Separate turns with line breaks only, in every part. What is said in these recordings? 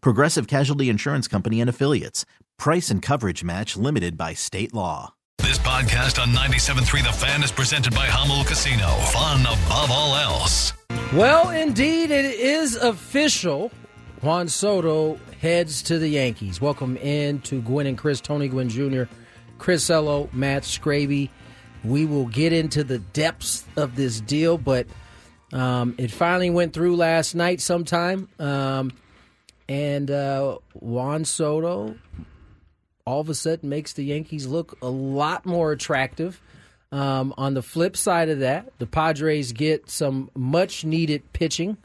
Progressive Casualty Insurance Company and Affiliates. Price and coverage match limited by state law.
This podcast on 97.3 The Fan is presented by Hummel Casino. Fun above all else.
Well, indeed, it is official. Juan Soto heads to the Yankees. Welcome in to Gwynn and Chris, Tony Gwynn Jr., Chris Ello, Matt Scraby. We will get into the depths of this deal, but um, it finally went through last night sometime. Um, and uh, Juan Soto all of a sudden makes the Yankees look a lot more attractive. Um, on the flip side of that, the Padres get some much needed pitching.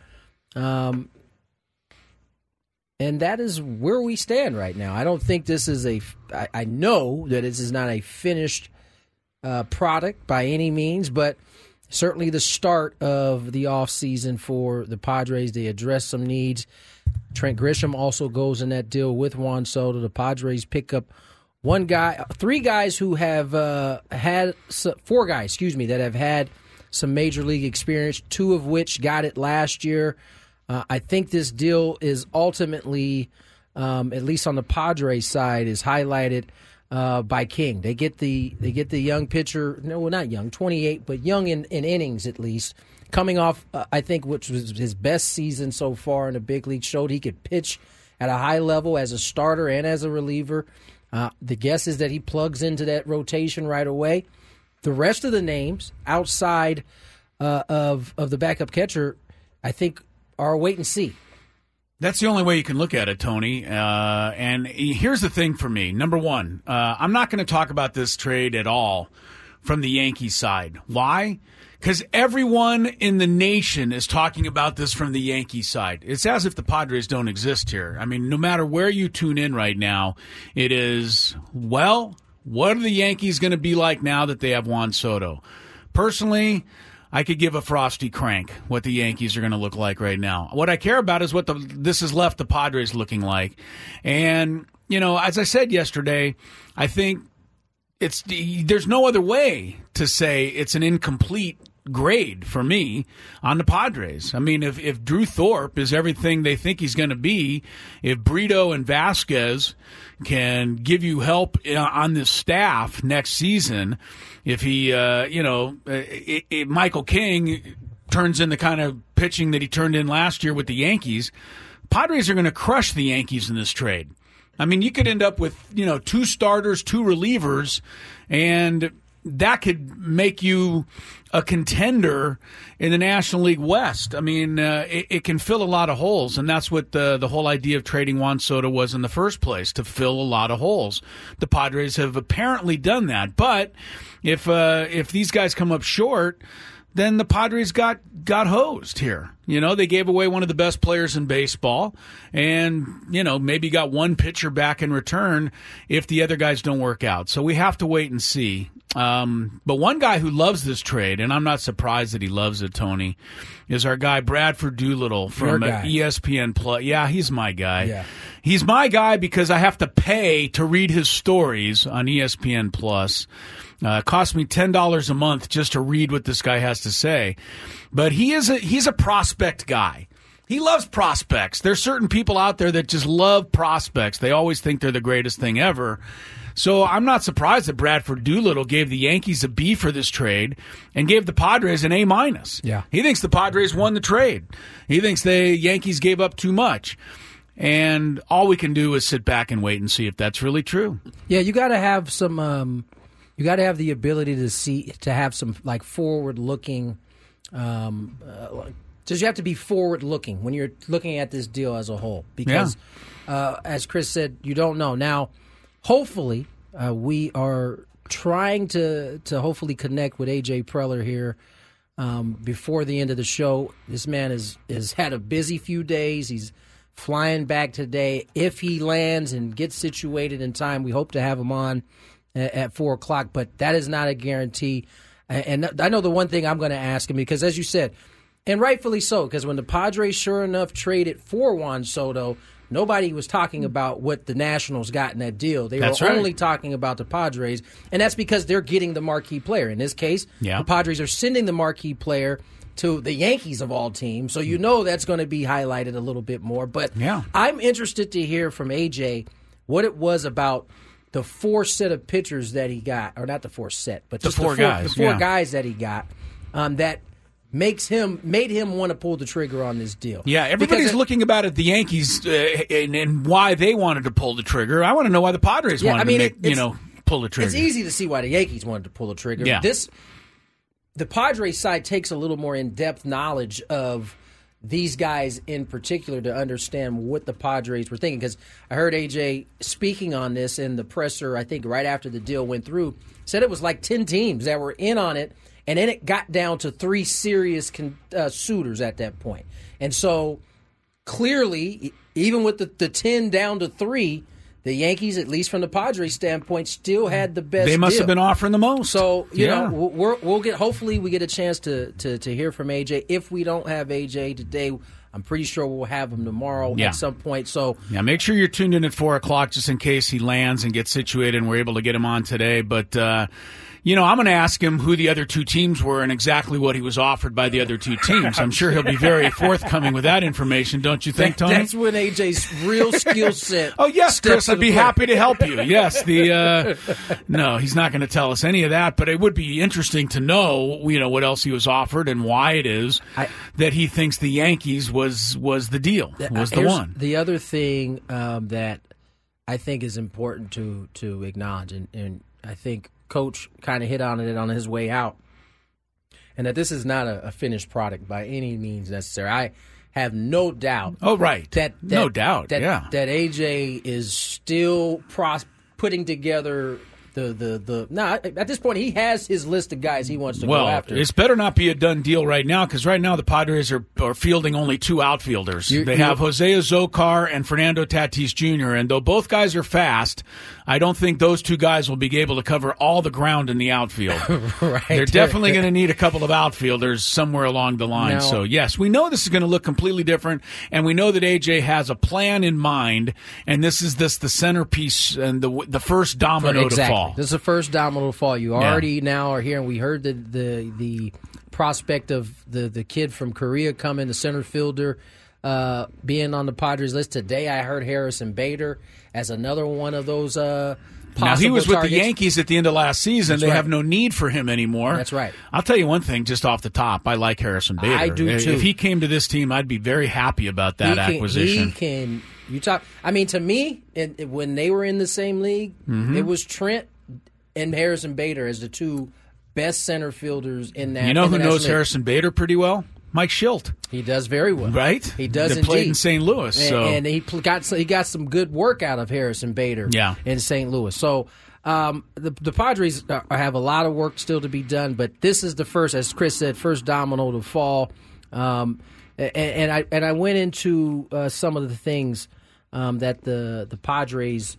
Um, and that is where we stand right now. I don't think this is a. I, I know that this is not a finished uh, product by any means, but certainly the start of the offseason for the Padres. They address some needs. Trent Grisham also goes in that deal with Juan Soto. The Padres pick up one guy, three guys who have uh, had four guys, excuse me, that have had some major league experience. Two of which got it last year. Uh, I think this deal is ultimately, um, at least on the Padres side, is highlighted uh, by King. They get the they get the young pitcher. No, well, not young, twenty eight, but young in, in innings at least. Coming off, uh, I think, which was his best season so far in the big league, showed he could pitch at a high level as a starter and as a reliever. Uh, the guess is that he plugs into that rotation right away. The rest of the names outside uh, of of the backup catcher, I think, are wait and see.
That's the only way you can look at it, Tony. Uh, and here's the thing for me: number one, uh, I'm not going to talk about this trade at all from the Yankees side. Why? Because everyone in the nation is talking about this from the Yankee side. It's as if the Padres don't exist here. I mean, no matter where you tune in right now, it is, well, what are the Yankees going to be like now that they have Juan Soto? Personally, I could give a frosty crank what the Yankees are going to look like right now. What I care about is what the, this has left the Padres looking like. And, you know, as I said yesterday, I think it's there's no other way to say it's an incomplete grade for me on the Padres. I mean, if, if Drew Thorpe is everything they think he's going to be, if Brito and Vasquez can give you help on this staff next season, if he, uh, you know, it, it, Michael King turns in the kind of pitching that he turned in last year with the Yankees, Padres are going to crush the Yankees in this trade. I mean, you could end up with, you know, two starters, two relievers, and that could make you a contender in the National League West. I mean, uh, it, it, can fill a lot of holes, and that's what the the whole idea of trading Juan Soto was in the first place to fill a lot of holes. The Padres have apparently done that, but if uh, if these guys come up short, then the Padres got got hosed here. You know, they gave away one of the best players in baseball, and you know maybe got one pitcher back in return if the other guys don't work out. So we have to wait and see. Um, but one guy who loves this trade, and I'm not surprised that he loves it, Tony, is our guy Bradford Doolittle from ESPN Plus. Yeah, he's my guy.
Yeah.
He's my guy because I have to pay to read his stories on ESPN Plus. Uh, it costs me ten dollars a month just to read what this guy has to say. But he is a he's a prospect guy. He loves prospects. There's certain people out there that just love prospects. They always think they're the greatest thing ever. So I'm not surprised that Bradford Doolittle gave the Yankees a B for this trade and gave the Padres an A minus.
Yeah.
He thinks the Padres won the trade. He thinks the Yankees gave up too much. And all we can do is sit back and wait and see if that's really true.
Yeah, you got to have some. Um, you got to have the ability to see to have some like forward looking. Um, uh, just you have to be forward looking when you're looking at this deal as a whole because, uh, as Chris said, you don't know now. Hopefully, uh, we are trying to to hopefully connect with AJ Preller here um, before the end of the show. This man has has had a busy few days. He's flying back today. If he lands and gets situated in time, we hope to have him on at, four o'clock. But that is not a guarantee. And I know the one thing I'm going to ask him because, as you said, and rightfully so, because when the Padres sure enough traded for Juan Soto, nobody was talking about what the Nationals got in that deal. They
That's
were
right.
only talking about the Padres, and that's because they're getting the marquee player. In this case,
Yeah.
the Padres are sending the marquee player to the Yankees of all teams, so you know that's going to be highlighted a little bit more. But
Yeah.
I'm interested to hear from AJ what it was about the four set of pitchers that he got, or not the four set, but
The four
the four,
guys,
the four
yeah.
guys that he got um, that makes him made him want to pull the trigger on this deal.
Yeah, everybody's
Because
looking about at the Yankees uh, and, and why they wanted to pull the trigger. I want to know why the Padres
Yeah,
wanted
I mean,
to make, you know, pull the trigger.
It's easy to see why the Yankees wanted to pull the trigger.
Yeah.
This the Padres side takes a little more in depth knowledge of these guys in particular to understand what the Padres were thinking. Because I heard AJ speaking on this in the presser, I think right after the deal went through, said it was like 10 teams that were in on it. And then it got down to three serious con- uh, suitors at that point. And so clearly, even with the, the 10 down to three, the Yankees, at least from the Padres standpoint, still had the best
they must
deal.
have been offering the most.
So you
Yeah.
know, we'll- we're, we'll get. Hopefully, we get a chance to, to to hear from AJ. If we don't have AJ today, I'm pretty sure we'll have him tomorrow
Yeah.
at some point. So
Yeah, make sure you're tuned in at four o'clock just in case he lands and gets situated and we're able to get him on today. But uh, you know, I'm going to ask him who the other two teams were and exactly what he was offered by the other two teams. I'm sure he'll be very forthcoming with that information, don't you think, Tony?
that's when AJ's real skill set.
Oh yes, Chris, I'd be happy to help you. Yes, the uh, no, he's not going to tell us any of that, but it would be interesting to know, you know, what else he was offered and why it is
I-
that he thinks the Yankees was was the deal, was the one.
The other thing um, that I think is important to to acknowledge, and, and I think Coach kind of hit on it on his way out, and that this is not a, a finished product by any means necessary. I have no doubt
Oh right,
that, that
no doubt,
that,
yeah.
that AJ is still pros- putting together the the the. Now at this point, he has his list of guys he wants to
well,
go after.
it's better not be a done deal right now because right now the Padres are, are fielding only two outfielders.
You-
they
you-
have Jose Azocar and Fernando Tatis Jr. And though both guys are fast, I don't think those two guys will be able to cover all the ground in the outfield.
right.
They're definitely going to need a couple of outfielders somewhere along the line.
Now-
so yes, we know this is going to look completely different, and we know that AJ has a plan in mind, and this is this the centerpiece and the the first domino
exactly.
to fall.
This is the first domino to fall. You already now are here, and we heard the the the prospect of the the kid from Korea coming, the center fielder, uh, being on the Padres list today. I heard Harrison Bader as another one of those. Uh,
Now he was with the Yankees at the end of last season. they
right.
have no need for him anymore.
That's right.
I'll tell you one thing, just off the top, I like Harrison Bader.
I do, too.
If he came to this team, I'd be very happy about that
he can,
acquisition.
He can. You talk. I mean, to me, it, it- when they were in the same league,
Mm-hmm.
it was Trent and Harrison Bader as the two best center fielders in that.
you know who knows
League.
Harrison Bader pretty well? Mike Shildt,
He does very well,
right?
He does
That played in St. Louis.
And-
So
and, he pl- got he got some good work out of Harrison Bader.
Yeah.
in St. Louis. So um, the the Padres are, have a lot of work still to be done, but this is the first, as Chris said, first domino to fall. Um, and, and I and I went into uh, some of the things um, that the the Padres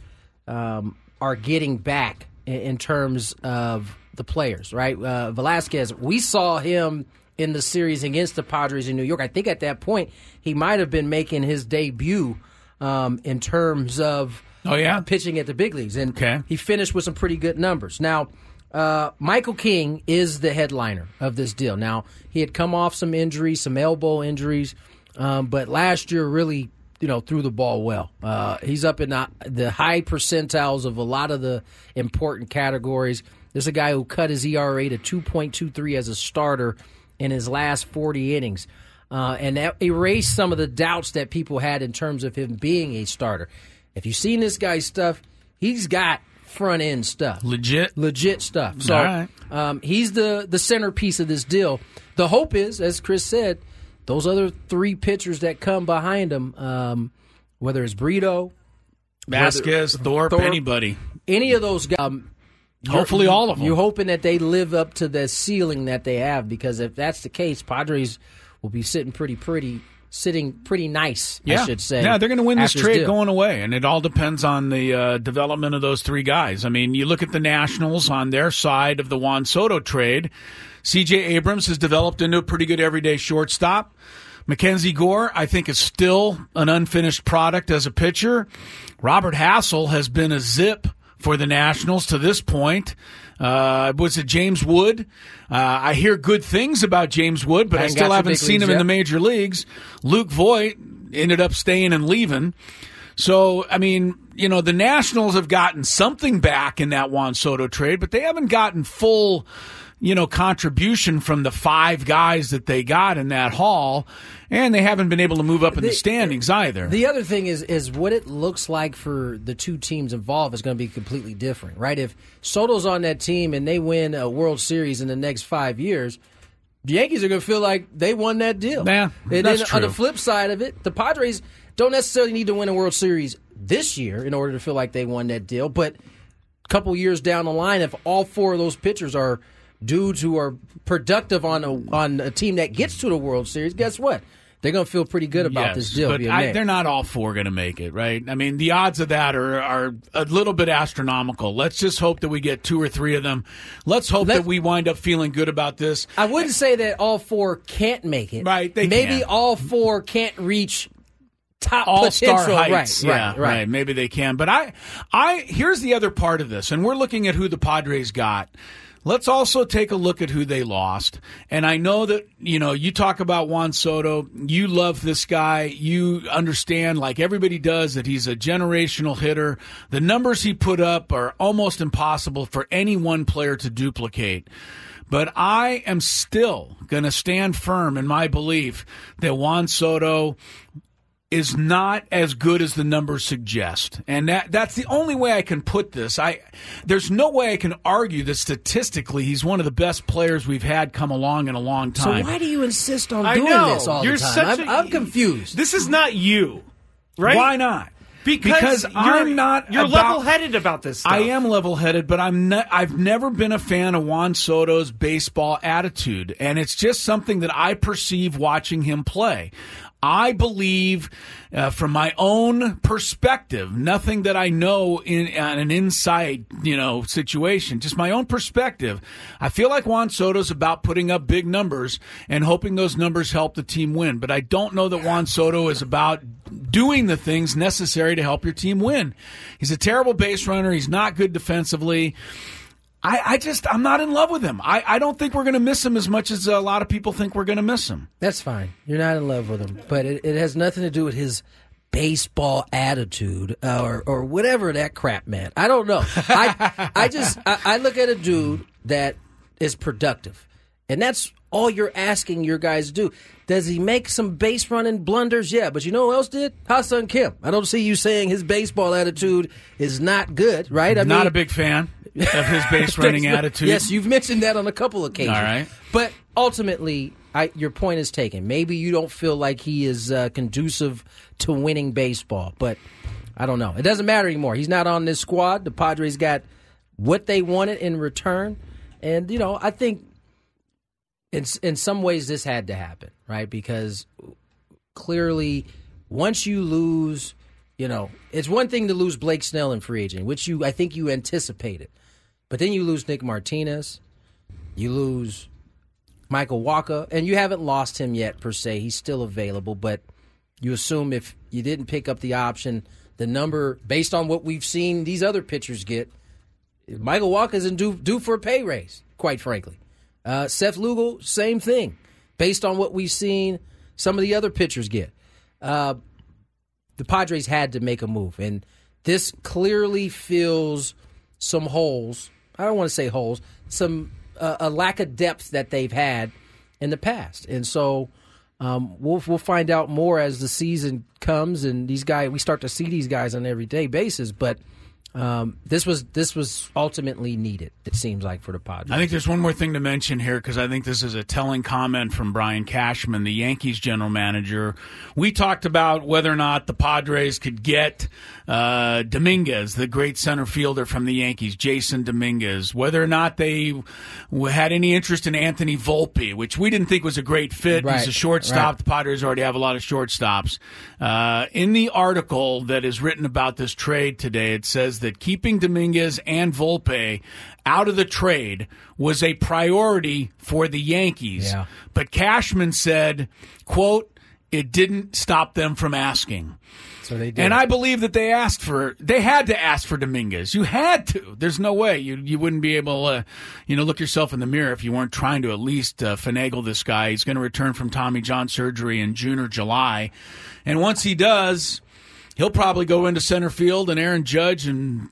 um, are getting back in, terms of the players. Right, uh, Velasquez. We saw him in the series against the Padres in New York. I think at that point he might have been making his debut um, in terms of
Oh, yeah?
pitching at the big leagues, and
Okay.
he finished with some pretty good numbers. Now, uh, Michael King is the headliner of this deal. Now, he had come off some injuries, some elbow injuries, um, but last year really, you know, threw the ball well. Uh, he's up in the, the high percentiles of a lot of the important categories. There's a guy who cut his ERA to 2.23 as a starter in his last 40 innings. uh, and that erased some of the doubts that people had in terms of him being a starter. If you've seen this guy's stuff, he's got front end stuff,
Legit.
legit stuff. So
right.
um, he's the the centerpiece of this deal. The hope is, as Chris said, those other three pitchers that come behind him, um, whether it's Brito,
Vasquez, Thorpe,
Thorpe.
anybody.
any of those guys. Um,
Hopefully, all of them.
You're hoping that they live up to the ceiling that they have, because if that's the case, Padres will be sitting pretty, pretty, sitting pretty nice.
yeah.
I should say.
Yeah, they're going to win this trade
deal.
going away, and it all depends on the uh, development of those three guys. I mean, you look at the Nationals on their side of the Juan Soto trade. C.J. Abrams has developed into a pretty good everyday shortstop. Mackenzie Gore, I think, is still an unfinished product as a pitcher. Robert Hassell has been a zip for the Nationals to this point. Uh, was it James Wood? Uh, I hear good things about James Wood, but I
Hadn't
still haven't seen
leagues
him in the major leagues. Luke Voit ended up staying and leaving. So, I mean, you know, the Nationals have gotten something back in that Juan Soto trade, but they haven't gotten full, you know, contribution from the five guys that they got in that hall, and they haven't been able to move up in the,
The-
standings either.
The other thing is is what it looks like for the two teams involved is going to be completely different, right? If Soto's on that team and they win a World Series in the next five years, the Yankees are going to feel like they won that deal.
Yeah,
and
that's
then on the flip side of it, the Padres don't necessarily need to win a World Series this year in order to feel like they won that deal, but a couple years down the line, if all four of those pitchers are dudes who are productive on a on a team that gets to the World Series, guess what? They're going to feel pretty good about
Yes,
this deal.
but I, they're not all four going to make it, right? I mean, the odds of that are are a little bit astronomical. Let's just hope that we get two or three of them. Let's hope
Let-
that we wind up feeling good about this.
I wouldn't say that all four can't make it.
Right, they
Maybe
can.
all four can't reach top
all star heights.
Right,
yeah,
right, right.
Maybe they can. But I, I here's the other part of this, and we're looking at who the Padres got. Let's also take a look at who they lost. And I know that, you know, you talk about Juan Soto. You love this guy. You understand, like everybody does, that he's a generational hitter. The numbers he put up are almost impossible for any one player to duplicate. But I am still going to stand firm in my belief that Juan Soto is not as good as the numbers suggest. And that that's the only way I can put this. I there's no way I can argue that statistically he's one of the best players we've had come along in a long time.
So why do you insist on
I
doing
know.
this all
You're
the time?
such
I'm,
a-
I'm confused.
This is not you, right?
Why not?
Because, you're,
I'm not
You're
about-
level-headed about this stuff.
I am level-headed, but I'm ne- I've never been a fan of Juan Soto's baseball attitude, and it's just something that I perceive watching him play. I believe, uh, from my own perspective, nothing that I know in an inside, you know, situation, just my own perspective. I feel like Juan Soto's about putting up big numbers and hoping those numbers help the team win. But I don't know that Juan Soto is about doing the things necessary to help your team win. He's a terrible base runner. He's not good defensively. I, I just I'm not in love with him. I, I don't think we're going to miss him as much as a lot of people think we're going to miss him.
That's fine. You're not in love with him, but it, it has nothing to do with his baseball attitude uh, or or whatever that crap, man. I don't know. I I just I, I look at a dude that is productive, and that's all you're asking your guys to do. Does he make some base running blunders? Yeah, but you know who else did? Ha-Seong Kim. I don't see you saying his baseball attitude is not good, right? I'm
not
mean,
a big fan of his base running attitude.
Yes, you've mentioned that on a couple of occasions.
All right.
But ultimately, I, your point is taken. Maybe you don't feel like he is uh, conducive to winning baseball, but I don't know. It doesn't matter anymore. He's not on this squad. The Padres got what they wanted in return, and you know, I think in in some ways this had to happen, right? Because clearly, once you lose, you know, it's one thing to lose Blake Snell in free agent, which you I think you anticipated, but then you lose Nick Martinez, you lose Michael Wacha, and you haven't lost him yet per se. He's still available, but you assume if you didn't pick up the option, the number based on what we've seen these other pitchers get, Michael Wacha isn't due, due for a pay raise, quite frankly. Uh, Seth Lugo, same thing, based on what we've seen some of the other pitchers get. Uh, the Padres had to make a move, and this clearly fills some holes. I don't want to say holes, some uh, a lack of depth that they've had in the past, and so Um, we'll we'll find out more as the season comes and these guys we start to see these guys on an everyday basis. But um, this was this was ultimately needed. It seems like for the Padres.
I think there's one more thing to mention here because I think this is a telling comment from Brian Cashman, the Yankees general manager. We talked about whether or not the Padres could get uh, Dominguez, the great center fielder from the Yankees, Jasson Dominguez, whether or not they had any interest in Anthony Volpe, which we didn't think was a great fit.
Right,
He's a shortstop.
right.
The Padres already have a lot of shortstops. Uh, in the article that is written about this trade today, it says that keeping Dominguez and Volpe out of the trade was a priority for the Yankees.
Yeah.
But Cashman said, quote, it didn't stop them from asking.
So they did.
And I believe that they asked for, they had to ask for Dominguez. You had to. There's no way you you wouldn't be able to, you know, look yourself in the mirror if you weren't trying to at least uh, finagle this guy. He's going to return from Tommy John surgery in June or July, and once he does, he'll probably go into center field, and Aaron Judge and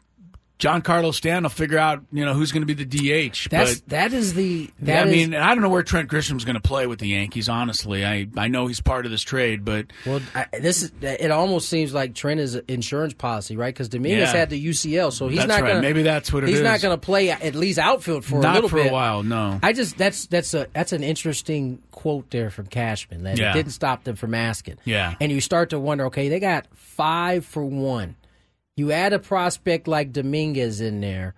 Giancarlo Stanton will figure out, you know, who's going to be the DH.
that's
but
that is the that
I
is-
mean, I don't know where Trent Grisham's going to play with the Yankees. Honestly, I I know he's part of this trade, but
Well, I, this is it. Almost seems like Trent is an insurance policy, right? Because Dominguez
Yeah.
had the UCL, so he's
That's
not
right.
going.
Maybe that's what it
he's
is.
not going to play at least outfield for a little
for
bit.
a while. No,
I just that's that's a that's an interesting quote there from Cashman that
Yeah.
it didn't stop them from asking.
Yeah.
and you start to wonder, okay, they got five for one. You add a prospect like Dominguez in there.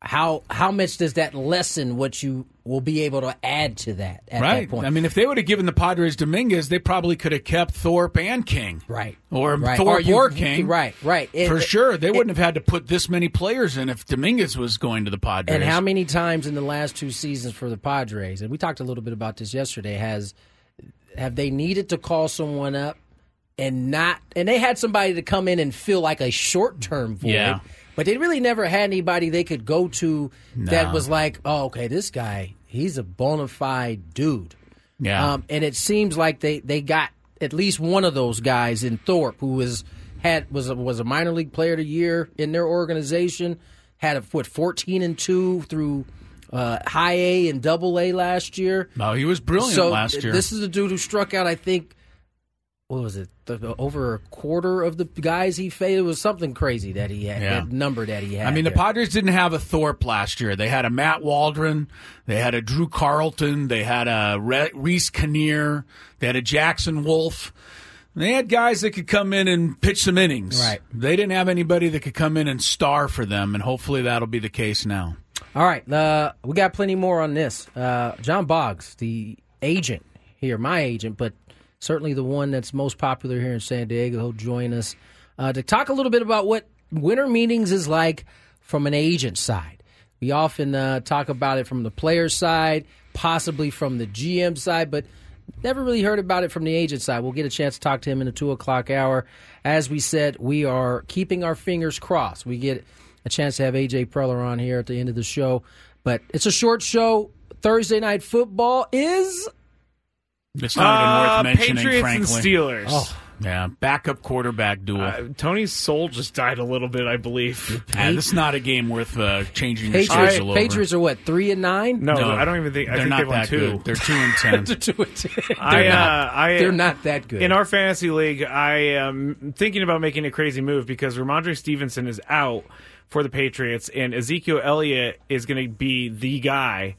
How how much does that lessen what you will be able to add to that at
right.
that point?
I mean, if they would have given the Padres Dominguez, they probably could have kept Thorpe and King.
right,
Or
right.
Thorpe
you-
or King.
right, right. It-
For sure. They
it-
wouldn't have had to put this many players in if Dominguez was going to the Padres.
And how many times in the last two seasons for the Padres, and we talked a little bit about this yesterday, has have they needed to call someone up and not and they had somebody to come in and fill like a short term void.
Yeah.
But they really never had anybody they could go to that was like, oh, okay, this guy, he's a bona fide dude.
Yeah.
Um, and it seems like they, they got at least one of those guys in Thorpe who was had was a, was a minor league player of the year in their organization. Had a what fourteen and two through uh, high A and double A last year.
no, he was brilliant
so
last year.
this is a dude who struck out. I think what was it? Over a quarter of the guys he faced. It was something crazy that he had.
Yeah.
That number that he had.
I mean, the. Padres didn't have a Thorpe last year. They had a Matt Waldron, they had a Drew Carlton, they had a Re- Reiss Knehr, they had a Jackson Wolf. They had guys that could come in and pitch some innings.
Right.
They didn't have anybody that could come in and star for them, and hopefully that'll be the case now.
All right, uh, we got plenty more on this. Uh, John Boggs, the agent here, my agent, but certainly the one that's most popular here in San Diego, he'll join us uh, to talk a little bit about what winter meetings is like from an agent side. We often uh, talk about it from the player side, possibly from the GM side, but never really heard about it from the agent side. We'll get a chance to talk to him in the two o'clock hour. As we said, we are keeping our fingers crossed. We get a chance to have AJ Preller on here at the end of the show, but it's a short show. Thursday night football is
It's not even worth
Uh,
mentioning,
Patriots
frankly.
and Steelers.
Oh.
Yeah, backup quarterback duel.
Uh, Tony's soul just died a little bit, I believe.
yeah, this is not a game worth uh, changing your
Patriots.
schedule over.
Patriots are what three and nine.
No,
No,
I don't even think.
They're
think
not
they won
that
two.
good. They're two and ten.
they're,
I,
not,
uh, I,
they're not that good.
In our fantasy league, I am thinking about making a crazy move because Rhamondre Stevenson is out for the Patriots, and Ezekiel Elliott is going to be the guy.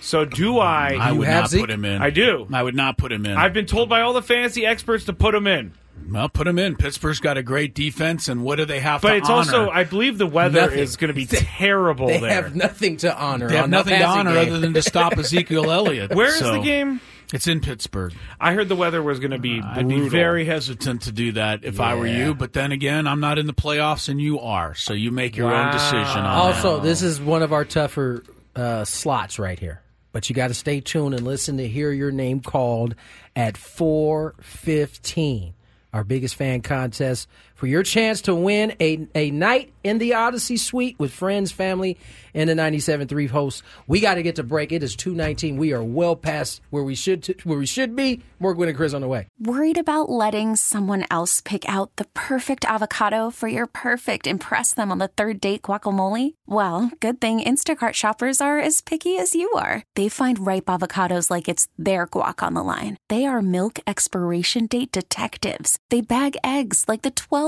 So do I?
I would
have
not
Zeke?
put him in.
I do.
I would not put him in.
I've been told by all the fantasy experts to put him in,
Well, put him in. Pittsburgh's got a great defense, and what do they have to honor?
but
to
it's
honor?
also I believe the weather
Nothing.
is going to be terrible
they
there.
have nothing to honor.
they have
on the
nothing to honor
game.
other than to stop Ezekiel Elliott.
Where is
So,
the game?
It's in Pittsburgh.
I heard the weather was going to be
I'd be very hesitant to do that if I were you. But then again, I'm not in the playoffs, and you are, so you make your own decision on
Also,
that.
this is one of our tougher uh, slots right here. But you got to stay tuned and listen to hear your name called at 415. Our biggest fan contest for your chance to win a, a night in the Odyssey Suite with friends, family, and the 97.3 hosts. We got to get to break. It is 219. We are well past where we should t- where we should be. Morgan and Chris on the way.
Worried about letting someone else pick out the perfect avocado for your perfect impress them on the third date guacamole? Well, good thing Instacart shoppers are as picky as you are. They find ripe avocados like it's their guac on the line. They are milk expiration date detectives. They bag eggs like the 12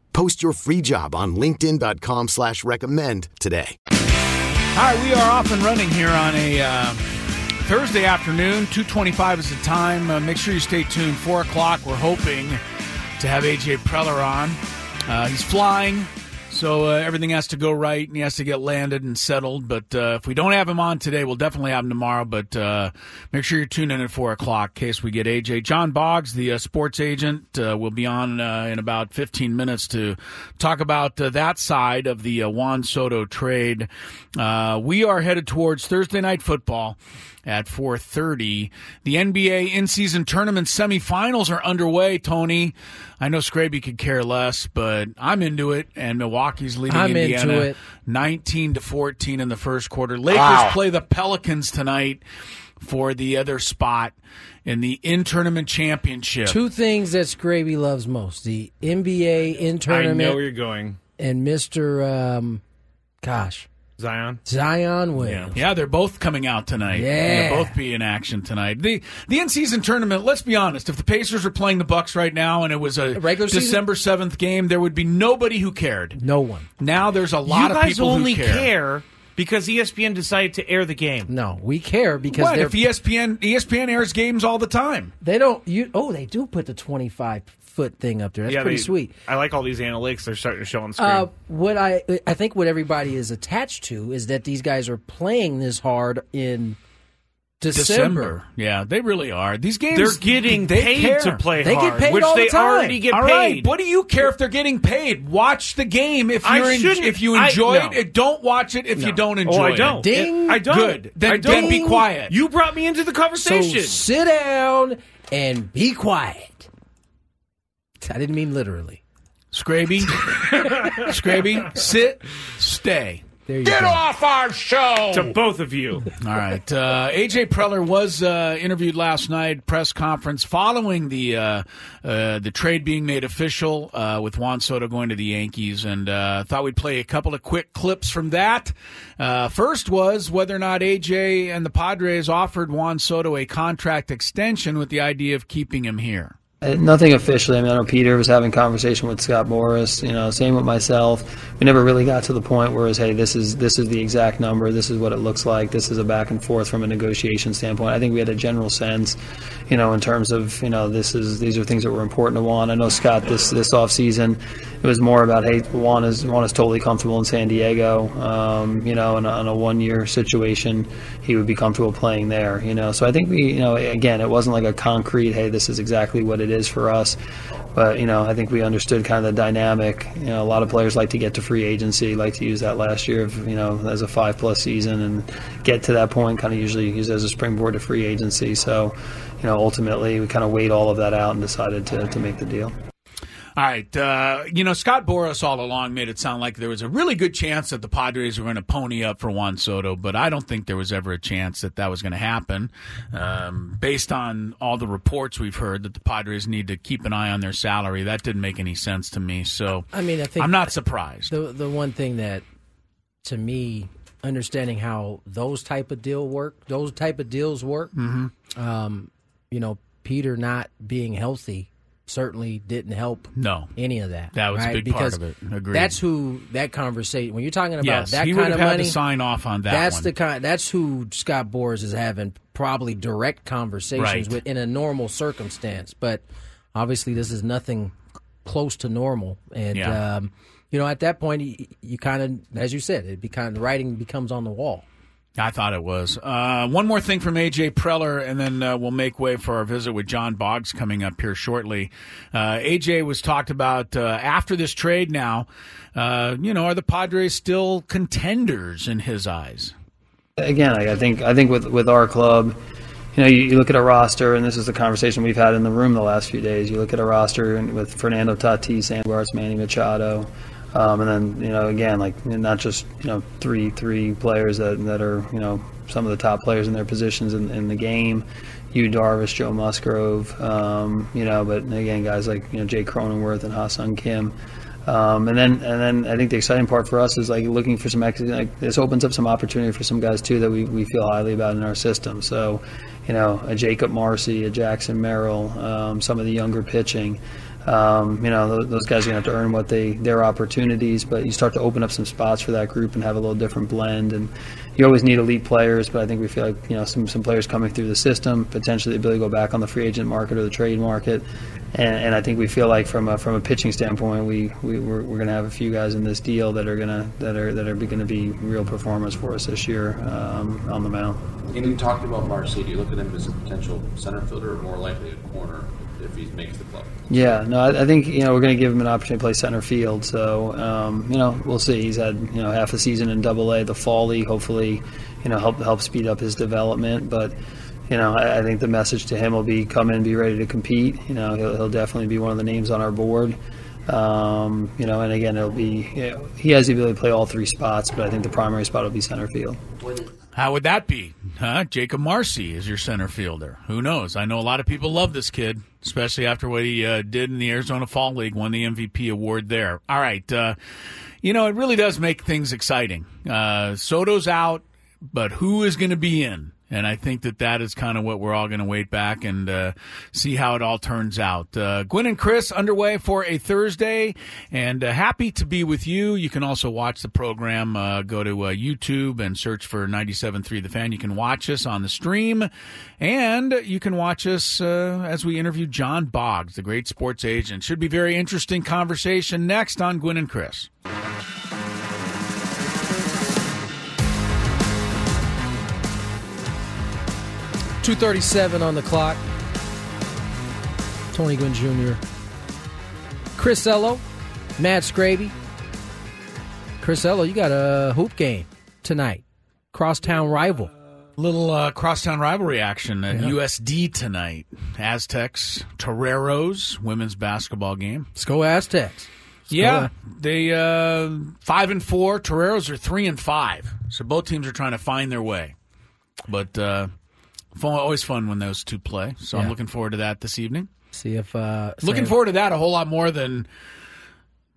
Post your free job on linkedin.com slash recommend today.
All right, we are off and running here on a uh, Thursday afternoon. 225 is the time. Uh, make sure you stay tuned. 4 o'clock, we're hoping to have A.J. Preller on. Uh, he's flying. So uh, everything has to go right, and he has to get landed and settled. But uh, if we don't have him on today, we'll definitely have him tomorrow. But uh, make sure you're in at four o'clock in case we get AJ. John Boggs, the uh, sports agent, uh, will be on uh, in about 15 minutes to talk about that side of the Juan Soto trade. we are headed towards Thursday night football at 4:30. The NBA in-season tournament semifinals are underway. Tony, I know Scraby could care less, but I'm into it, and Milwaukee's leading
I'm
Indiana
into it.
19 to 14 in the first quarter. Lakers
Wow.
play the Pelicans tonight for the other spot in the in-tournament championship.
Two things that Scraby loves most: the NBA in tournament.
I know
tournament
where you're going.
and Mister, um, gosh,
Zion.
Zion Williams.
Yeah, they're both coming out tonight.
Yeah.
They'll both be in action tonight. The the in season tournament, let's be honest, if the Pacers were playing the Bucks right now and it was a
Regular?
December seventh game, there would be nobody who cared.
No one.
Now there's a lot
you
of
guys
people
only
who care.
because E ESPN decided to air the game.
No, we care because
What if ESPN ESPN airs games all the time?
they don't. You oh, they do put the twenty-five foot thing up there. That's
yeah,
pretty
they-
sweet.
I like all these analytics they're starting to show on screen.
Uh, what I I think what everybody is attached to is that these guys are playing this hard in December.
Yeah, they really are. These games
they're getting
they
paid
care.
to play
They get paid
which
all the time.
already get
All
paid.
right, what do you care if they're getting paid? Watch the game if you're en- if you
I-
enjoy
no.
it. Don't watch it if you don't enjoy
oh, I
it.
don't.
Ding.
I don't.
Good. Then-
I don't.
then be quiet.
You brought me into the
So
conversation.
sit down and be quiet. I didn't mean literally.
Scraby, Scraby, sit, stay.
There you go.
Get off our show to both of you.
All right. Uh, AJ Preller was uh, interviewed last night, press conference following the uh, uh, the trade being made official uh, with Juan Soto going to the Yankees, and uh, thought we'd play a couple of quick clips from that. Uh, first was whether or not AJ and the Padres offered Juan Soto a contract extension with the idea of keeping him here.
Uh, Nothing officially. I mean, I know Peter was having conversation with Scott Boras. You know, same with myself. We never really got to the point where it's, hey, this is this is the exact number. This is what it looks like. This is a back and forth from a negotiation standpoint. I think we had a general sense, you know, in terms of you know this is these are things that were important to want. I know Scott this this off season, it was more about hey, Juan is Juan is totally comfortable in San Diego. Um, you know, in a, a one year situation, he would be comfortable playing there. You know, so I think we, you know, again, it wasn't like a concrete hey, this is exactly what it is for us. But you know, I think we understood kind of the dynamic. You know, a lot of players like to get to free agency, like to use that last year of you know as a five plus season and get to that point. Kind of usually use as a springboard to free agency. So, you know, ultimately we kind of weighed all of that out and decided to to make the deal.
All right. Uh, you know, Scott Boras all along made it sound like there was a really good chance that the Padres were going to pony up for Juan Soto, but I don't think there was ever a chance that that was going to happen. Um, based on all the reports we've heard that the Padres need to keep an eye on their salary, that didn't make any sense to me. So
I mean, I think
I'm not surprised.
The the one thing that, to me, understanding how those type of deal work, those type of deals work,
Mhm.
um, you know, Peter not being healthy certainly didn't help.
No.
any of that.
That was a
right?
big part
because
of it. Agreed.
That's who that conversation. When you're talking about
Yes,
that
he would
kind
have
of
had
money,
to sign off on that
That's
one.
the kind. That's who Scott Boras is having probably direct conversations
Right.
with in a normal circumstance. But obviously, this is nothing close to normal. And
Yeah.
um, you know, at that point, you, you kind of, as you said, it be kind of the writing becomes on the wall.
I thought it was. Uh, one more thing from AJ Preller, and then uh, we'll make way for our visit with John Boggs coming up here shortly. Uh, AJ was talked about uh, after this trade. Now, uh, you know, are the Padres still contenders in his eyes?
again, I think I think with with our club, you know, you, you look at a roster, and this is the conversation we've had in the room the last few days. You look at a roster and with Fernando Tatis, Andres, Manny Machado, um, and then you know, again, like not just you know three three players that that are you know some of the top players in their positions in, in the game. Yu Darvish, Joe Musgrove, um, you know, but again, guys like you know Jake Cronenworth and Ha-Sung Kim. Um, and then, and then I think the exciting part for us is like looking for some like this opens up some opportunity for some guys too that we, we feel highly about in our system. So, you know, a Jakob Marsee, a Jackson Merrill, um, some of the younger pitching. Um, you know, those, guys are going to have to earn what they their opportunities, but you start to open up some spots for that group and have a little different blend. And you always need elite players, but I think we feel like you know some some players coming through the system, potentially the ability to go back on the free agent market or the trade market. And, and I think we feel like from a, from a pitching standpoint, we, we we're, we're going to have a few guys in this deal that are going to that are that are going to be real performers for us this year um, on the mound.
And you talked about Marsee. Do you look at him as a potential center fielder or more likely a corner if he makes the club?
Yeah, no, I, I think you know we're going to give him an opportunity to play center field. So um, you know we'll see. He's had you know half a season in Double A, the fall league. Hopefully, you know help help speed up his development. But you know I, I think the message to him will be come in, be ready to compete. You know he'll, he'll definitely be one of the names on our board. Um, you know, and again, it'll be you know, he has the ability to play all three spots, but I think the primary spot will be center field.
How would that be? Huh? Jakob Marsee is your center fielder. Who knows? I know a lot of people love this kid, especially after what he uh, did in the Arizona Fall League, won the MVP award there. All right. Uh, you know, it really does make things exciting. Uh, Soto's out, but who is going to be in? And I think that that is kind of what we're all going to wait back and uh, see how it all turns out. Uh, Gwynn and Chris underway for a Thursday, and uh, happy to be with you. You can also watch the program. Uh, go to uh, YouTube and search for 97.3 The Fan. You can watch us on the stream, and you can watch us uh, as we interview John Boggs, the great sports agent. Should be very interesting conversation next on Gwynn and Chris.
237 on the clock. Tony Gwynn Jr. Chris Ello, Matt Scraby. Chris Ello, you got a hoop game tonight. Crosstown rival.
Little uh, crosstown rivalry action at
Yeah.
USD tonight. Aztecs, Toreros, women's basketball game.
Let's go Aztecs.
Yeah, they uh, five and four. Toreros are three and five. So both teams are trying to find their way. But uh, fun, always fun when those two play. So I'm looking forward to that this evening.
See if uh,
Looking forward to that a whole lot more than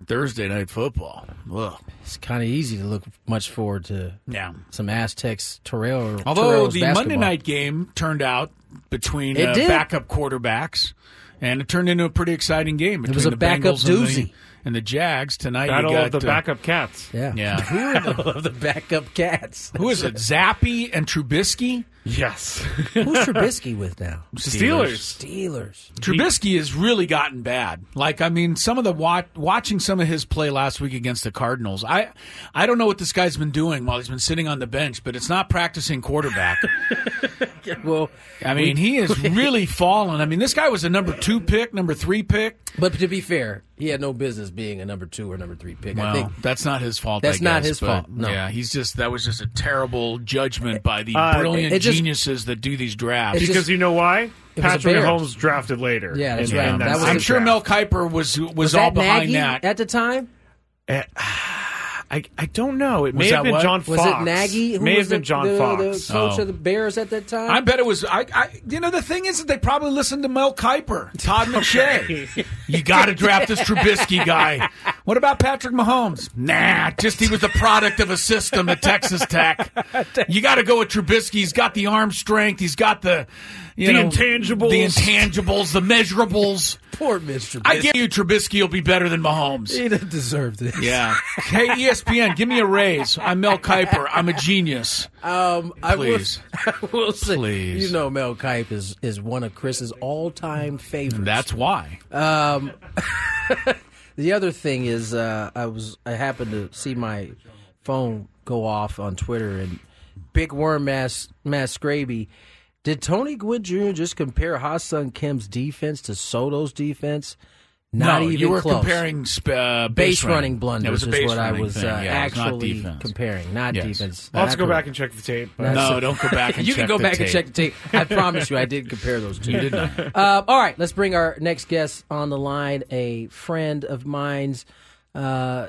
Thursday night football. Ugh.
It's kind of easy to look much forward to.
Yeah.
some Aztecs Torero.
Although
Toreros
the
basketball.
Monday night game turned out between uh, backup quarterbacks, and it turned into a pretty exciting game. Between
was a
the
backup
Bengals and the-
doozy.
and the Jags tonight.
Battle
you
of
got,
the
uh,
backup cats.
Yeah.
Yeah. Who are the,
of the backup cats.
who is it? Zappe and Trubisky
Yes.
Who's Trubisky with now?
Steelers.
Steelers.
Trubisky has really gotten bad. Like, I mean, some of the watch, watching some of his play last week against the Cardinals. I, I don't know what this guy's been doing while he's been sitting on the bench, but it's not practicing quarterback.
well,
I mean, he has really fallen. I mean, this guy was a number two pick, number three pick.
But to be fair, he had no business being a number two or number three pick.
Well,
I think
that's not his fault.
That's
I
not his
but,
fault. No.
Yeah, he's just that was just a terrible judgment by the
Uh,
brilliant
it just-
geniuses that do these drafts.
because you know why? Patrick
Bears.
Mahomes drafted later.
Yeah, that's
And-
right.
and
That
that's
was
I'm sure
draft.
Mel Kiper was was,
was,
all
that
behind
Nagy
that.
at the time?
Uh, I, I don't know. It
Was
may have been
what?
John
Was it Nagy? Who
may
was
have been
the,
John
the,
Fox.
the coach
Oh.
of the oh. Bears at that time?
I bet it was. I, I, you know, the thing is that they probably listened to Mel Kiper, Todd McShay. you got to draft this Trubisky guy. What about Patrick Mahomes? Nah, just he was the product of a system at Texas Tech. You got to go with Trubisky. He's got the arm strength. He's got the you
The
know,
intangibles.
the intangibles, the measurables.
Poor Mr.
I guarantee you, Trubisky will be better than Mahomes.
He didn't deserve this.
Yeah. Hey, ESPN, give me a raise. I'm Mel Kiper. I'm a genius.
Um, I will,
Please.
I will say,
Please.
you know, Mel Kipe is, is one of Chris's all time favorites.
That's why.
Um, the other thing is, uh, I was I happened to see my phone go off on Twitter, and Big Worm Mass Mass Scraby. Did Tony Gwynn Jr. just compare Ha-Seong Kim's defense to Soto's defense? Not
no,
even
you were
close.
comparing sp- uh,
base,
base
running blunders
It was
is what I was uh,
Yeah, it was not
actually comparing, not
Yes.
defense.
I'll have to go back and check the tape. but-
No,
it.
don't go back and
you
check
can go
the
back and
tape.
check the tape. I promise you, I did compare those two.
You did not.
Uh, all right, let's bring our next guest on the line. A friend of mine's. Uh,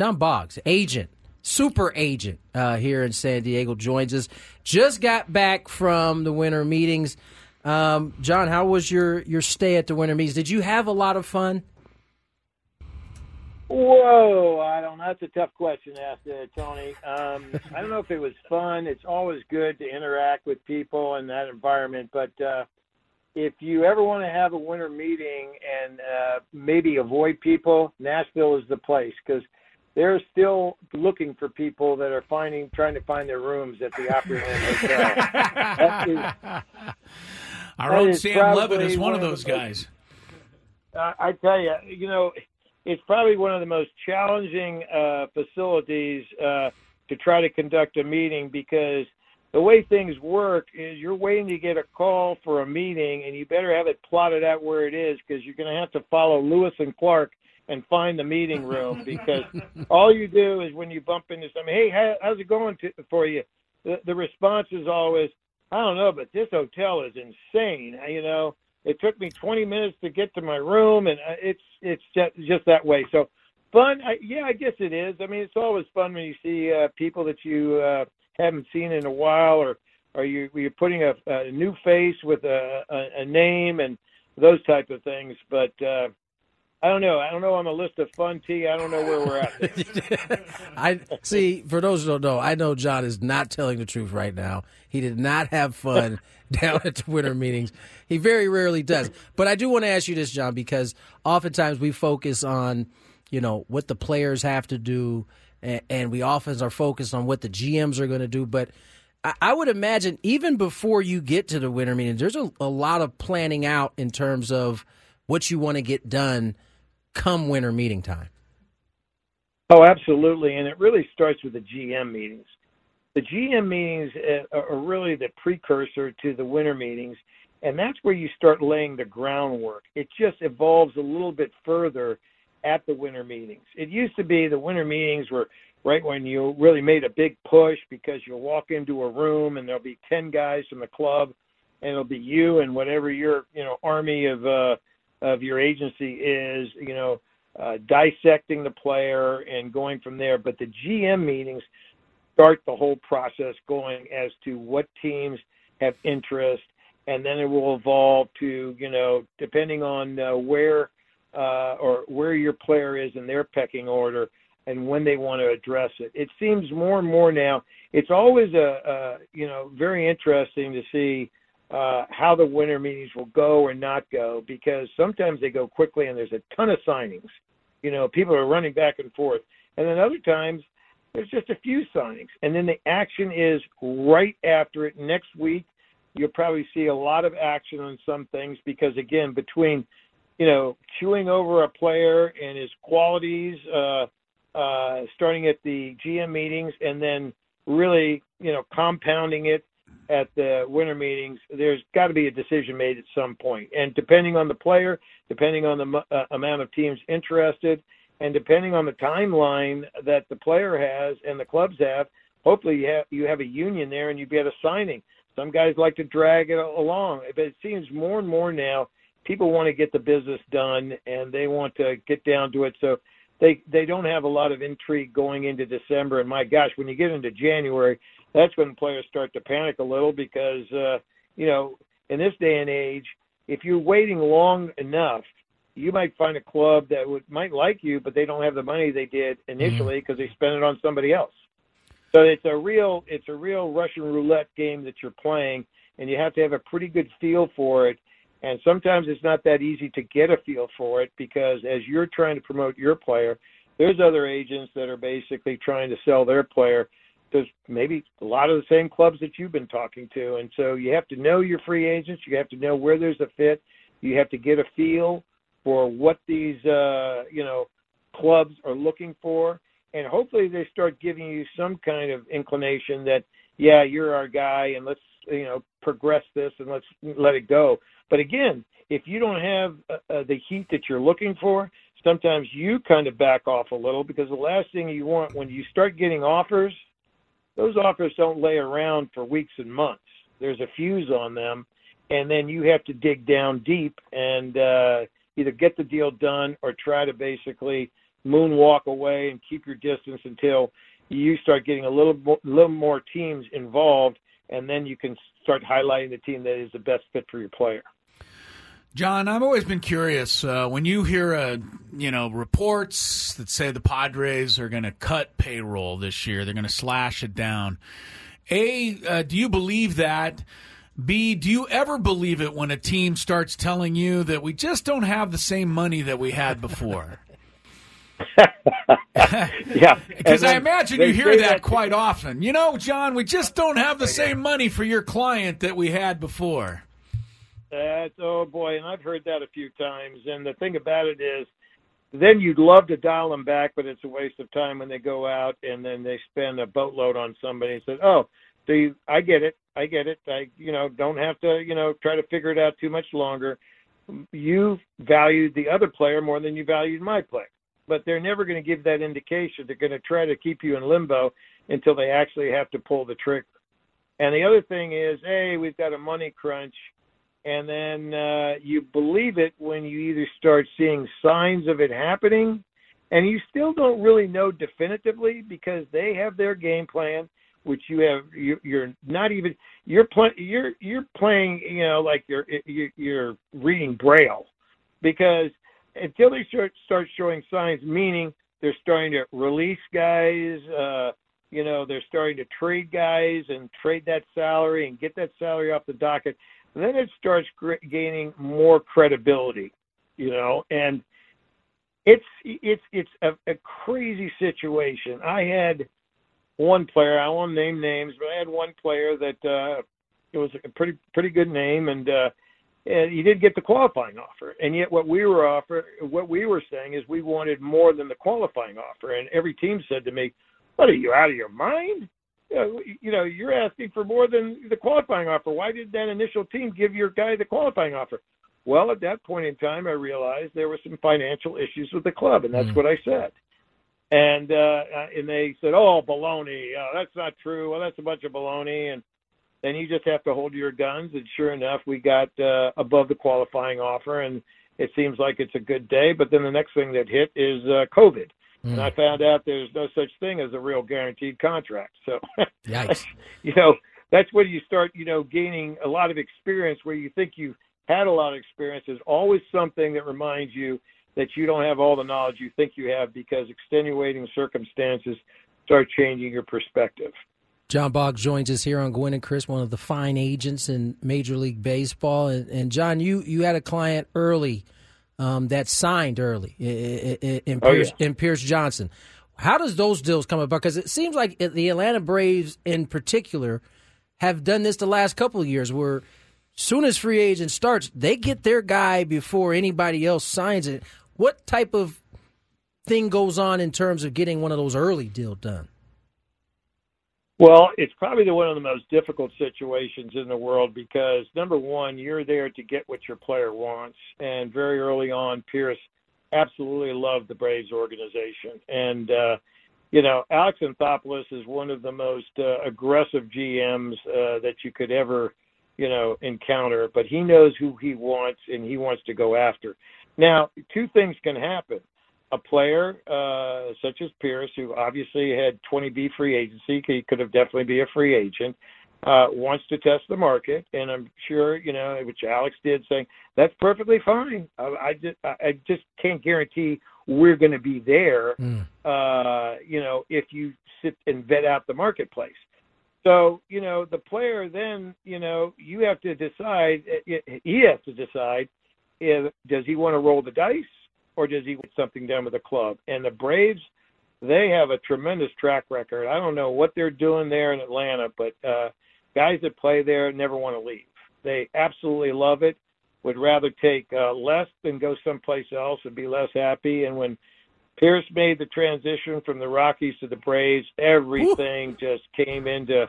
John Boggs, agent, super agent uh, here in San Diego, joins us. Just got back from the winter meetings. Um, John, how was your, your stay at the winter meetings? Did you have a lot of fun?
Whoa, I don't know. That's a tough question to ask there, Tony. Um, I don't know if it was fun. It's always good to interact with people in that environment, but uh, if you ever want to have a winter meeting and uh, maybe avoid people, Nashville is the place because they're still looking for people that are finding, trying to find their rooms at the Opryland Hotel. Is-
Our own
is
Sam Levitt is one of those guys.
I I tell you, you know, it's probably one of the most challenging uh, facilities uh, to try to conduct a meeting because the way things work is you're waiting to get a call for a meeting, and you better have it plotted out where it is because you're going to have to follow Lewis and Clark and find the meeting room because all you do is when you bump into somebody, hey, how, how's it going to, for you? The, the response is always, I don't know, but this hotel is insane. You know, it took me 20 minutes to get to my room, and uh, it's it's just, just that way. So fun, I, yeah, I guess it is. I mean, it's always fun when you see uh, people that you uh, haven't seen in a while, or or you you're putting a, a new face with a, a, a name and those type of things. But uh, I don't know. I don't know on the list of fun tea. I don't know where we're at.
I see. For those who don't know, I know John is not telling the truth right now. He did not have fun down at the winter meetings. He very rarely does. But I do want to ask you this, John, because oftentimes we focus on, you know, what the players have to do, and, and we often are focused on what the GMs are going to do. But I, I would imagine even before you get to the winter meetings, there's a, a lot of planning out in terms of what you want to get done come winter meeting time.
Oh, absolutely. And it really starts with the GM meetings. The GM meetings uh, are really the precursor to the winter meetings, and that's where you start laying the groundwork. It just evolves a little bit further at the winter meetings. It used to be the winter meetings were right when you really made a big push because you'll walk into a room and there'll be 10 guys from the club and it'll be you and whatever your, you know, army of uh of your agency is, you know, uh, dissecting the player and going from there. But the GM meetings start the whole process going as to what teams have interest, and then it will evolve to you know depending on uh, where uh, or where your player is in their pecking order and when they want to address it. It seems more and more now. It's always a, a you know very interesting to see uh, how the winter meetings will go or not go because sometimes they go quickly and there's a ton of signings. You know, people are running back and forth, and then other times there's just a few signings, and then the action is right after it next week. You'll probably see a lot of action on some things because again, between you know chewing over a player and his qualities, uh, uh, starting at the GM meetings, and then really you know compounding it at the winter meetings, there's got to be a decision made at some point. And depending on the player, depending on the uh, amount of teams interested, and depending on the timeline that the player has and the clubs have, hopefully you have you have a union there and you get a signing. Some guys like to drag it along, but it seems more and more now people want to get the business done and they want to get down to it. So they they don't have a lot of intrigue going into December. And my gosh, when you get into January, that's when players start to panic a little because uh, you know in this day and age, if you're waiting long enough, you might find a club that would might like you, but they don't have the money they did initially because mm-hmm. they spent it on somebody else. So it's a real it's a real Russian roulette game that you're playing, and you have to have a pretty good feel for it. And sometimes it's not that easy to get a feel for it because as you're trying to promote your player, there's other agents that are basically trying to sell their player there's maybe a lot of the same clubs that you've been talking to. And so you have to know your free agents. You have to know where there's a fit. You have to get a feel for what these, uh, you know, clubs are looking for. And hopefully they start giving you some kind of inclination that, yeah, you're our guy and let's, you know, progress this and let's let it go. But again, if you don't have uh, uh the heat that you're looking for, sometimes you kind of back off a little because the last thing you want when you start getting offers – those offers don't lay around for weeks and months. There's a fuse on them, and then you have to dig down deep and uh, either get the deal done or try to basically moonwalk away and keep your distance until you start getting a little more, little more teams involved, and then you can start highlighting the team that is the best fit for your player.
John, I've always been curious uh, when you hear, uh, you know, reports that say the Padres are going to cut payroll this year, they're going to slash it down. A, uh, do you believe that? B, do you ever believe it when a team starts telling you that we just don't have the same money that we had before?
yeah,
because I imagine you hear that, that quite often. You know, John, we just don't have the same money for your client that we had before.
That's oh boy, and I've heard that a few times. And the thing about it is, then you'd love to dial them back, but it's a waste of time when they go out and then they spend a boatload on somebody and said, "Oh, so you, I get it, I get it. I you know don't have to you know try to figure it out too much longer. You valued the other player more than you valued my player." But they're never going to give that indication. They're going to try to keep you in limbo until they actually have to pull the trigger. And the other thing is, hey, we've got a money crunch and then uh, you believe it when you either start seeing signs of it happening, and you still don't really know definitively because they have their game plan, which you have. You, you're not even you're playing you're you're playing you know like you're you're, reading braille because until they start start showing signs, meaning they're starting to release guys. Uh, you know, they're starting to trade guys and trade that salary and get that salary off the docket then it starts gaining more credibility, you know, and it's it's it's a, a crazy situation. I had one player, I won't name names, but I had one player that uh it was a pretty pretty good name and uh and he did get the qualifying offer. And yet what we were offer what we were saying is we wanted more than the qualifying offer. And every team said to me, What are you out of your mind? You know, you're asking for more than the qualifying offer. Why did that initial team give your guy the qualifying offer? Well, at that point in time, I realized there were some financial issues with the club, and that's mm. what I said. And uh, and they said, "Oh, baloney! Oh, that's not true. Well, that's a bunch of baloney." And then you just have to hold your guns. And sure enough, we got uh, above the qualifying offer, and it seems like it's a good day. But then the next thing that hit is uh, COVID, And hmm. I found out there's no such thing as a real guaranteed contract. So,
Yikes.
you know, that's when you start, you know, gaining a lot of experience where you think you've had a lot of experience. There's always something that reminds you that you don't have all the knowledge you think you have because extenuating circumstances start changing your perspective.
John Boggs joins us here on Gwynn and Chris, one of the fine agents in Major League Baseball. And, and John, you, you had a client early um, that signed early in,
Oh,
Pierce,
yeah.
in Pierce Johnson. How does those deals come about? Because it seems like the Atlanta Braves, in particular, have done this the last couple of years, where soon as free agent starts, they get their guy before anybody else signs it. What type of thing goes on in terms of getting one of those early deal done?
Well, it's probably the one of the most difficult situations in the world because number one, you're there to get what your player wants, and very early on, Pierce absolutely loved the Braves organization, and uh, you know, Alex Anthopoulos is one of the most uh, aggressive GMs uh, that you could ever, you know, encounter. But he knows who he wants, and he wants to go after. Now, two things can happen a player uh, such as Pierce, who obviously had 20B free agency, he could have definitely be a free agent, uh, wants to test the market, and I'm sure you know, which Alex did, saying that's perfectly fine. I, I just I just can't guarantee we're going to be there. Uh, you know, if you sit and vet out the marketplace. So, you know, the player then, you know, you have to decide, he has to decide, if, does he want to roll the dice or does he want something done with the club? And the Braves, they have a tremendous track record. I don't know what they're doing there in Atlanta, but uh, guys that play there never want to leave. They absolutely love it, would rather take uh, less than go someplace else and be less happy. And when Pierce made the transition from the Rockies to the Braves, everything just came into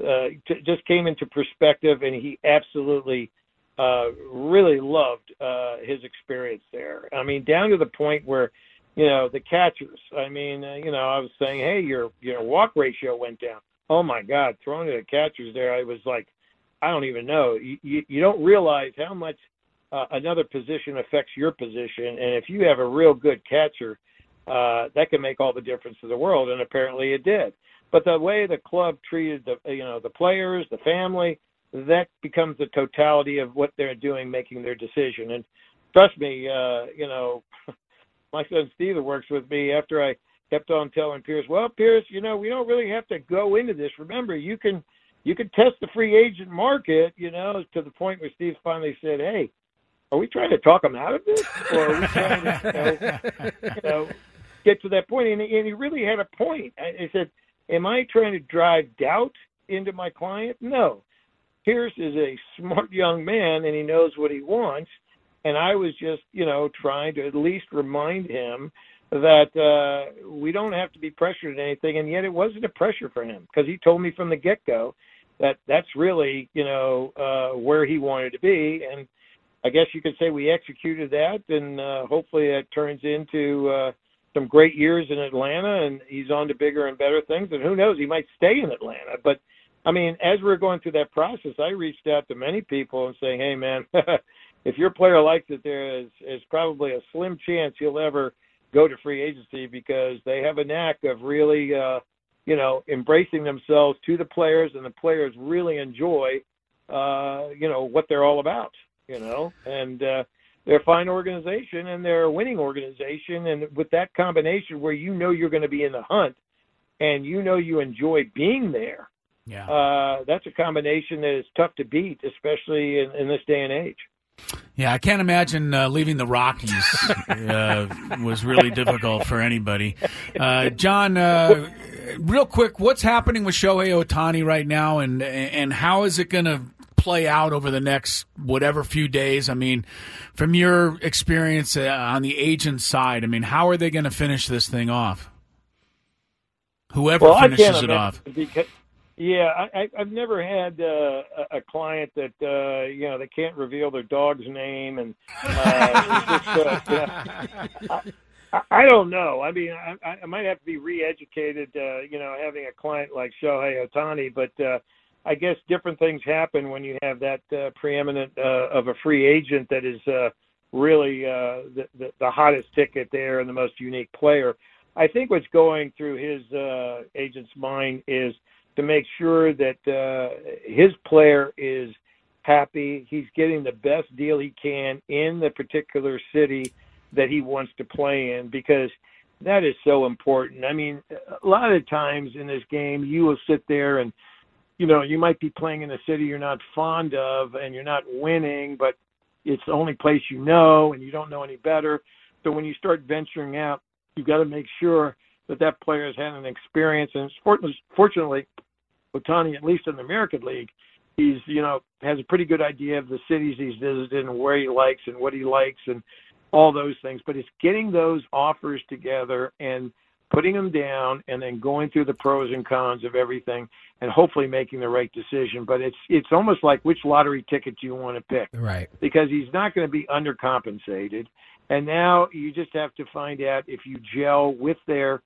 uh, t- just came into perspective, and he absolutely uh, really loved uh, his experience there. I mean, down to the point where, you know, the catchers. I mean, uh, you know, I was saying, hey, your your walk ratio went down. Oh my God, throwing to the catchers there, I was like, I don't even know. You you, you don't realize how much uh, another position affects your position, and if you have a real good catcher, uh, that can make all the difference in the world. And apparently, it did. But the way the club treated the you know the players, the family, that becomes the totality of what they're doing, making their decision. And trust me, uh, you know, my son Steve works with me after I kept on telling Pierce, well, Pierce, you know, we don't really have to go into this. Remember, you can you can test the free agent market, you know, to the point where Steve finally said, hey, are we trying to talk him out of this, or are we trying to you know, you know, get to that point? And, he- and he really had a point. I, I said, am I trying to drive doubt into my client? No. Pierce is a smart young man and he knows what he wants. And I was just, you know, trying to at least remind him that uh, we don't have to be pressured into anything. And yet it wasn't a pressure for him because he told me from the get go that that's really, you know, uh, where he wanted to be. And I guess you could say we executed that. And uh, hopefully that turns into uh, some great years in Atlanta and he's on to bigger and better things. And who knows, he might stay in Atlanta. But I mean, as we we're going through that process, I reached out to many people and saying, "Hey, man, if your player likes it, there is is probably a slim chance he'll ever go to free agency because they have a knack of really, uh, you know, embracing themselves to the players, and the players really enjoy, uh, you know, what they're all about, you know, and." uh they're a fine organization and they're a winning organization and with that combination where you know you're going to be in the hunt and you know you enjoy being there
Yeah.
uh, that's a combination that is tough to beat, especially in, in this day and age.
Yeah, I can't imagine uh, leaving the Rockies uh, was really difficult for anybody. Uh, John, uh, real quick, what's happening with Shohei Ohtani right now, and and how is it going to play out over the next whatever few days? I mean, from your experience uh, on the agent side, I mean, how are they going to finish this thing off? Whoever
well,
finishes it off.
Because, yeah, I, I've never had uh, a, client that uh, you know they can't reveal their dog's name, and uh, just, uh, you I, I don't know. I mean, I, I might have to be re-educated, uh, you know, having a client like Shohei Ohtani, but uh, I guess different things happen when you have that uh, preeminent uh, of a free agent that is uh, really uh, the, the, the hottest ticket there and the most unique player. I think what's going through his uh, agent's mind is to make sure that uh, his player is happy. He's getting the best deal he can in the particular city that he wants to play in because that is so important. I mean, a lot of times in this game, you will sit there and, you know, you might be playing in a city you're not fond of and you're not winning, but it's the only place you know and you don't know any better. So when you start venturing out, you've got to make sure that that player has had an experience. And fortunately, Ohtani, at least in the American League, he's you know has a pretty good idea of the cities he's visited and where he likes and what he likes and all those things. But it's getting those offers together and putting them down and then going through the pros and cons of everything and hopefully making the right decision. But it's it's almost like which lottery ticket do you want to pick?
Right.
Because he's not going to be undercompensated. And now you just have to find out if you gel with their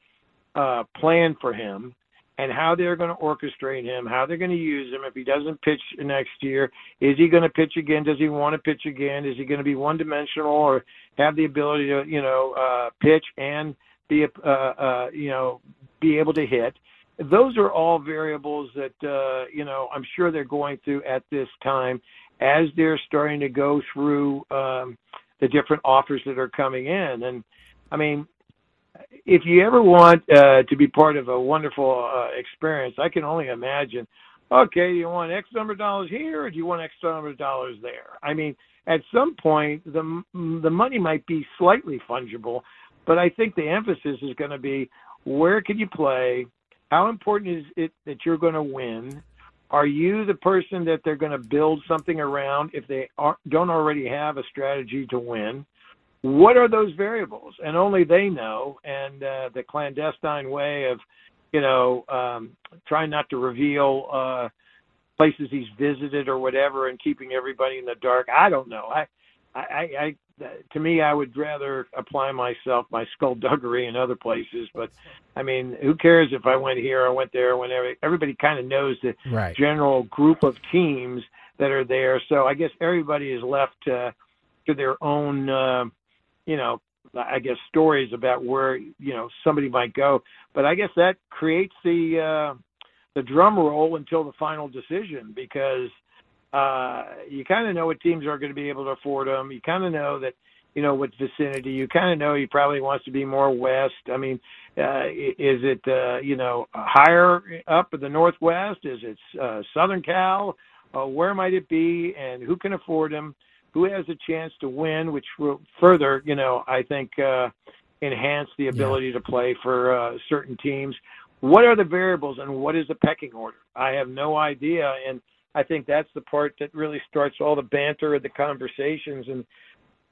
uh, plan for him and how they're going to orchestrate him, how they're going to use him. If he doesn't pitch next year, is he going to pitch again? Does he want to pitch again? Is he going to be one dimensional or have the ability to, you know, uh, pitch and be, uh, uh, you know, be able to hit? Those are all variables that, uh, you know, I'm sure they're going through at this time as they're starting to go through um, the different offers that are coming in. And I mean, if you ever want uh, to be part of a wonderful uh, experience, I can only imagine. Okay, do you want X number of dollars here, or do you want X number of dollars there? I mean, at some point, the the money might be slightly fungible, but I think the emphasis is going to be where can you play? How important is it that you're going to win? Are you the person that they're going to build something around if they are, don't already have a strategy to win? What are those variables? And only they know. And uh, the clandestine way of, you know, um, trying not to reveal uh, places he's visited or whatever, and keeping everybody in the dark. I don't know. I, I, I, to me, I would rather apply myself, my skullduggery in other places. But I mean, who cares if I went here or went there? Whenever everybody kind of knows the
right.
general group of teams that are there, so I guess everybody is left uh, to their own. Uh, you know, I guess stories about where you know somebody might go. But I guess that creates the uh, the drum roll until the final decision because uh, you kind of know what teams are going to be able to afford them. You kind of know that you know what vicinity. You kind of know he probably wants to be more west. I mean, uh, is it uh, you know higher up in the northwest? Is it uh, Southern Cal? Uh, where might it be, and who can afford him? Who has a chance to win, which will further, you know, I think uh, enhance the ability yeah. to play for uh, certain teams. What are the variables and what is the pecking order? I have no idea, and I think that's the part that really starts all the banter and the conversations, and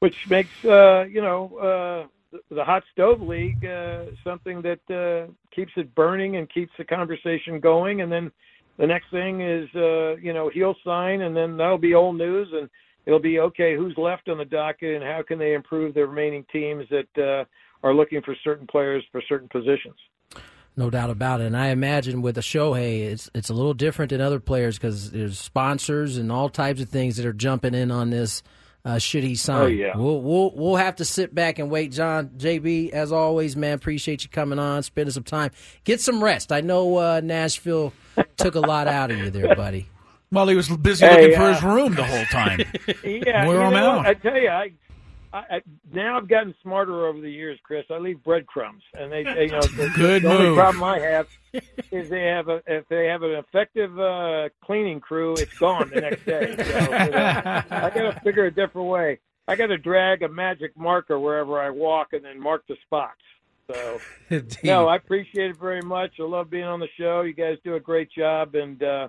which makes uh, you know uh, the hot stove league uh, something that uh, keeps it burning and keeps the conversation going, and then the next thing is uh, you know he'll sign, and then that'll be old news, and it'll be okay. Who's left on the docket, and how can they improve the remaining teams that uh, are looking for certain players for certain positions?
No doubt about it. And I imagine with a Shohei, it's it's a little different than other players because there's sponsors and all types of things that are jumping in on this. Uh, should he sign?
Oh yeah.
We'll we'll we'll have to sit back and wait. John JB, as always, man, appreciate you coming on, spending some time. Get some rest. I know uh, Nashville took a lot out of you there, buddy.
Well, he was busy hey, looking for his room the whole time.
yeah,
Wear him out.
I tell you, I, I, now I've gotten smarter over the years, Chris. I leave breadcrumbs, and they, they you know, the,
Good
the
move.
only problem I have is they have a if they have an effective uh, cleaning crew, it's gone the next day. So, you know, I got to figure a different way. I got to drag a magic marker wherever I walk, and then mark the spots. So, no, I appreciate it very much. I love being on the show. You guys do a great job, and. uh